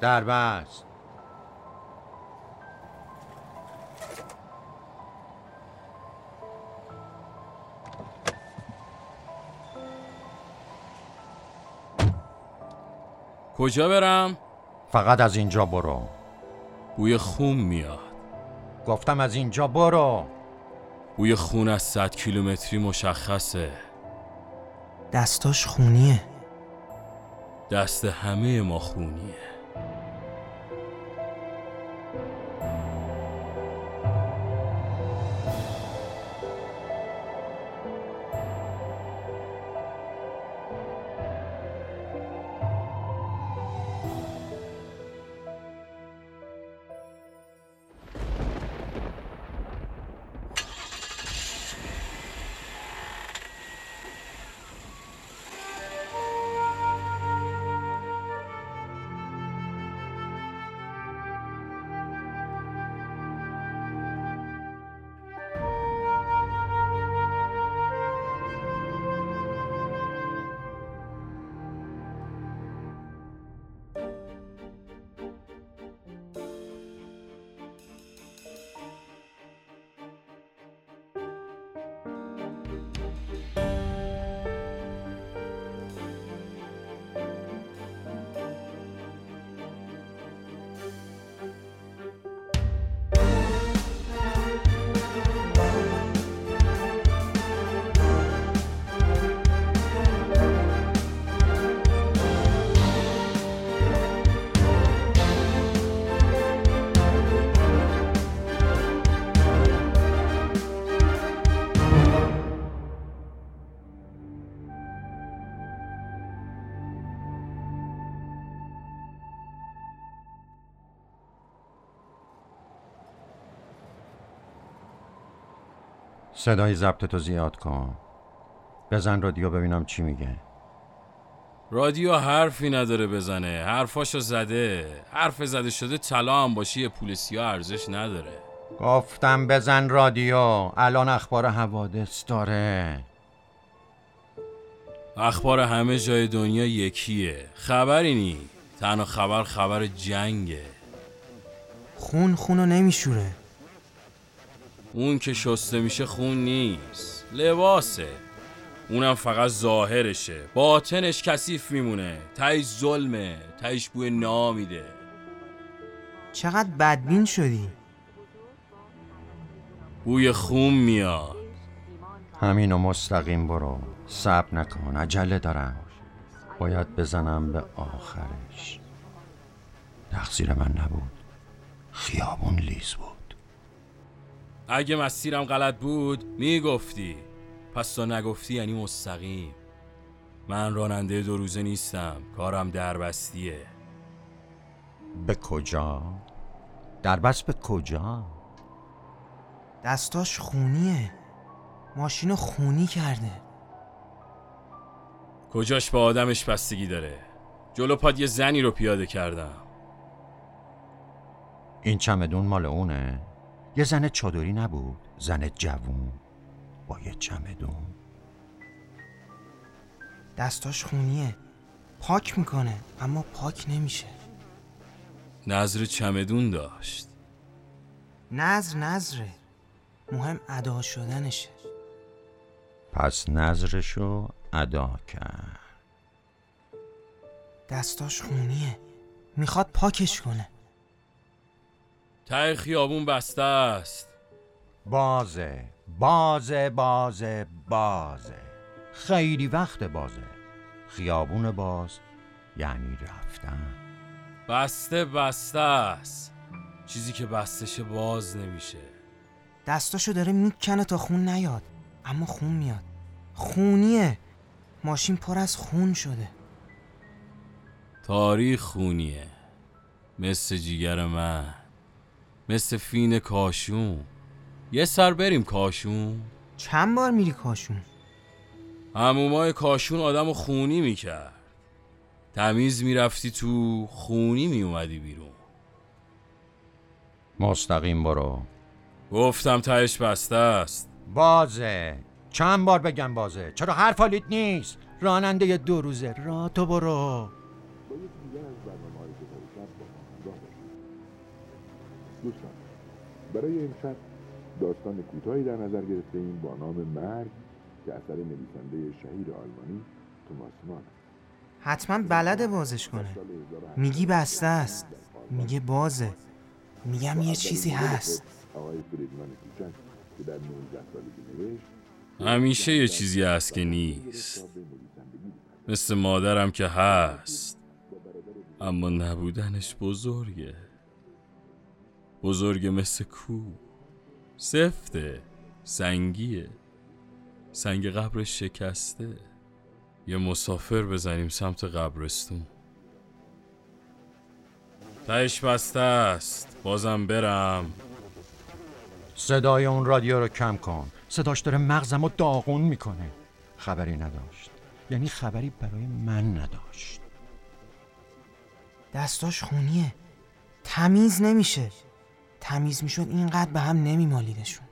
در بست کجا برم؟ فقط از اینجا برو. بوی خون میاد. گفتم از اینجا برو. بوی خون از صد کیلومتری مشخصه. دستاش خونیه. دست همه ما خونیه. صدای ضبط تو زیاد کن. بزن رادیو ببینم چی میگه. رادیو حرفی نداره بزنه. حرفاشو زده. حرف زده شده طلا هم باشی یه پول سیاه ارزش نداره. گفتم بزن رادیو. الان اخبار حوادث داره. اخبار همه جای دنیا یکیه. خبری نی. تنها خبر خبر جنگه. خون خونو نمیشوره. اون که شسته میشه خون نیست. لباسه. اونم فقط ظاهرشه. باطنش کثیف میمونه. تایش ظلمه. تایش بوی نامیده. چقدر بدبین شدی؟ بوی خون میاد. همینو مستقیم برو. صبر نکن. عجله دارم. باید بزنم به آخرش. تقصیر من نبود. خیابون لیز بود. اگه مسیرم غلط بود می‌گفتی. پس تا نگفتی یعنی مستقیم. من راننده دو روزه نیستم کارم دربستیه. به کجا؟ در بس به کجا؟ دستاش خونیه. ماشینو خونی کرده. کجاش به آدمش بستگی داره؟ جلو پاد یه زنی رو پیاده کردم. این چمدون مال اونه؟ یه زن چادری نبود زن جوون با یه چمدون دستاش خونیه پاک می‌کنه اما پاک نمیشه. نظر چمدون داشت. نظر نظره مهم ادا شدنشه. پس نظرشو ادا کرد. دستاش خونیه می‌خواد پاکش کنه. ته خیابون بسته است. بازه بازه بازه بازه. خیلی وقت بازه. خیابون باز یعنی رفتن. بسته بسته است. چیزی که بستشه باز نمیشه. دستاشو داره می‌کنه تا خون نیاد. اما خون میاد. خونیه. ماشین پر از خون شده. تاریخ خونیه. مثل جیگر من. مثل فین کاشون. یه سر بریم کاشون. چند بار میری کاشون؟ همومای کاشون آدم خونی می‌کرد. تمیز می‌رفتی تو خونی میومدی بیرون. مستقیم برو. گفتم تهش بسته است. بازه. چند بار بگم بازه؟ چرا حرف حالیت نیست؟ راننده دو روزه. را تو برو. دوستان برای امشب داستان کوتاهی در نظر گرفته ایم با نام مرگ که اثر نویسنده شهیر آلمانی توماس مان. حتما بلده بازش کنه. سال 1800 میگی بسته است. میگه بازه. میگم یه چیزی هست. خود آقای فریدمان کوچک که در 19 سالگی نوشت همیشه یه چیزی هست که نیست. مثل مادرم که هست. اما نبودنش بزرگه. بزرگه مثل کو. سفته سنگیه. سنگ قبرش شکسته. یه مسافر بزنیم سمت قبرستون. تهش بسته است. بازم برم. صدای اون رادیو رو کم کن. صداش داره مغزم رو داغون می‌کنه. خبری نداشت. یعنی خبری برای من نداشت. دستاش خونیه. تمیز نمیشه. تمیز می‌شد اینقدر به هم نمیمالیدشون.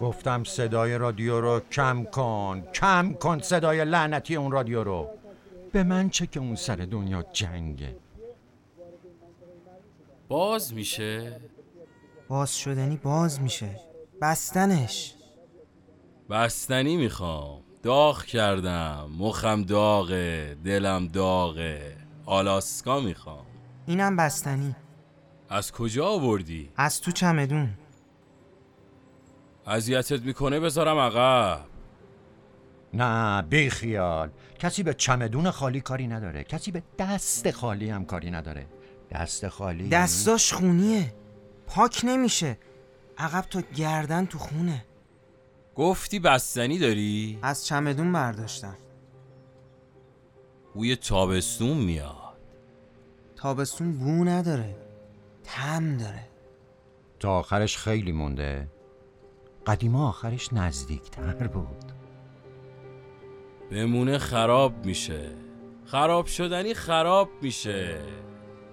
گفتم صدای رادیو رو کم کن کم کن صدای لعنتی اون رادیو رو. به من چه که اون سر دنیا جنگه. باز میشه؟ باز شدنی باز میشه. بستنش. بستنی می‌خوام. داغ کردم. مخم داغه دلم داغه. آلاسکا می‌خوام. اینم بستنی. از کجا آوردی؟ از تو چمدون. اذیتت می‌کنه بذارم عقب. نه بی خیال کسی به چمدون خالی کاری نداره. کسی به دست خالی هم کاری نداره. دست خالی؟ دستاش خونیه. پاک نمیشه. عقب تا گردن تو خونه. گفتی بستنی داری؟ از چمدون برداشتم. بوی تابستون میاد. تابستون بو نداره تم داره. تا آخرش خیلی مونده. قدیما آخرش نزدیکتر بود. بمونه خراب میشه. خراب شدنی خراب میشه.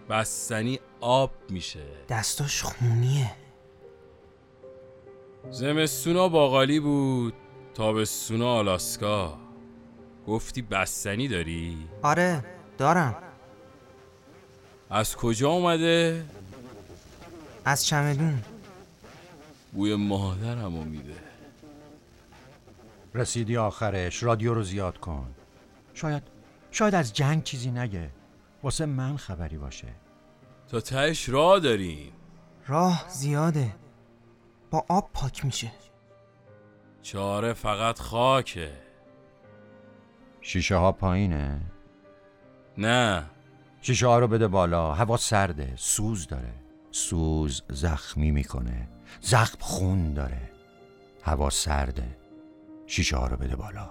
بستنی آب میشه. دستاش خونیه. زمستونا باقالی بود. تابستونا آلاسکا. گفتی بستنی داری؟ آره دارم. از کجا اومده؟ از چمدون. بوی مادرمو میده. رسیدی آخرش رادیو رو زیاد کن. شاید شاید از جنگ چیزی نگه. واسه من خبری باشه. تا تهش راه داریم. راه زیاده. با آب پاک میشه. چاره فقط خاکه. شیشه ها پایینه؟ نه. شیشه ها رو بده بالا. هوا سرده. سوز داره. سوز زخمی می‌کنه. زخم خون داره. هوا سرده. شیشه ها رو بده بالا.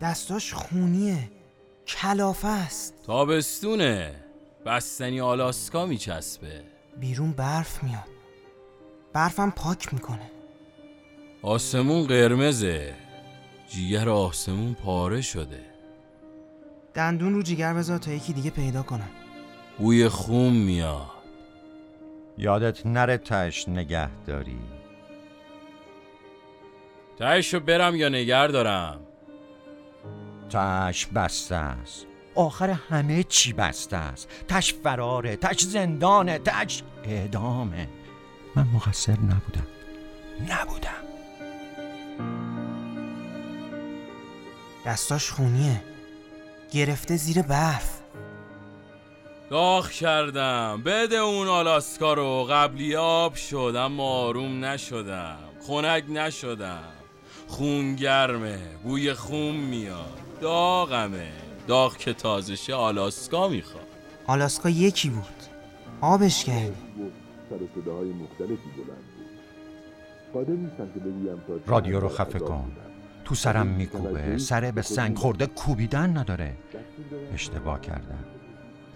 دستاش خونیه. کلافه است تابستونه. بستنی آلاسکا میچسبه. بیرون برف میاد. برفم پاک می‌کنه. آسمون قرمزه. جیگر آسمون پاره شده. دندون رو جیگر بذار تا یکی دیگه پیدا کنم بوی خون میاد. یادت نره تش نگه داری. تهشو برم یا نگر دارم؟ تش بسته است. آخر همه چی بسته است. تش فراره تش زندانه تش اعدامه. من مقصر نبودم. نبودم. دستاش خونیه. گرفته زیر برف. داغ کردم. بده اون آلاسکا رو. قبلی آب شد اما آروم نشدم. خنک نشدم. خون گرمه. بوی خون میاد. داغمه. داغ که تازه شه آلاسکا می‌خواد. آلاسکا یکی بود. آبش کردی. سر و صداهای مختلفی بلند بود. قادر نیستم که بگویم تا رادیو رو خفه کن. تو سرم میکوبه. سره به سنگ خورده کوبیدن نداره. اشتباه کردم.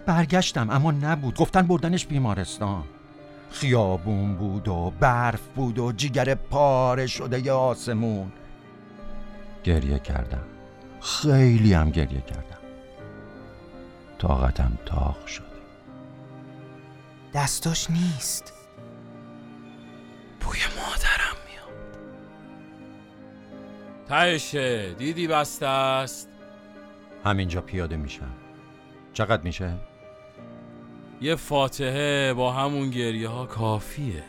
برگشتم اما نبود. گفتن بردنش بیمارستان. خیابون بود و برف بود و جیگر پاره شده ی آسمون. گریه کردم. خیلی هم گریه کردم. طاقتم تاق شد. دستاش نیست. بوی مادرم میاد. تهشه دیدی بسته است؟ همینجا پیاده میشم چقدر میشه؟ یه فاتحه با همون گریه ها کافیه.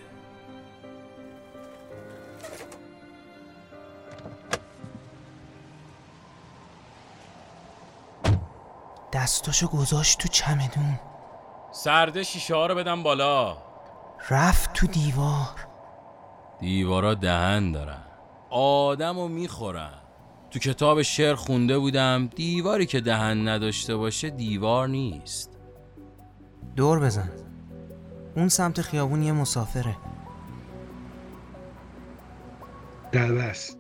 دستاشو گذاشت تو چمدون. سرده شیشه ها رو بدم بالا. رفت تو دیوار. دیوارا دهن دارن. آدم رو می‌خورن. تو کتاب شعر خونده بودم دیواری که دهن نداشته باشه دیوار نیست. دور بزن. اون سمت خیابون یه مسافره. دلبست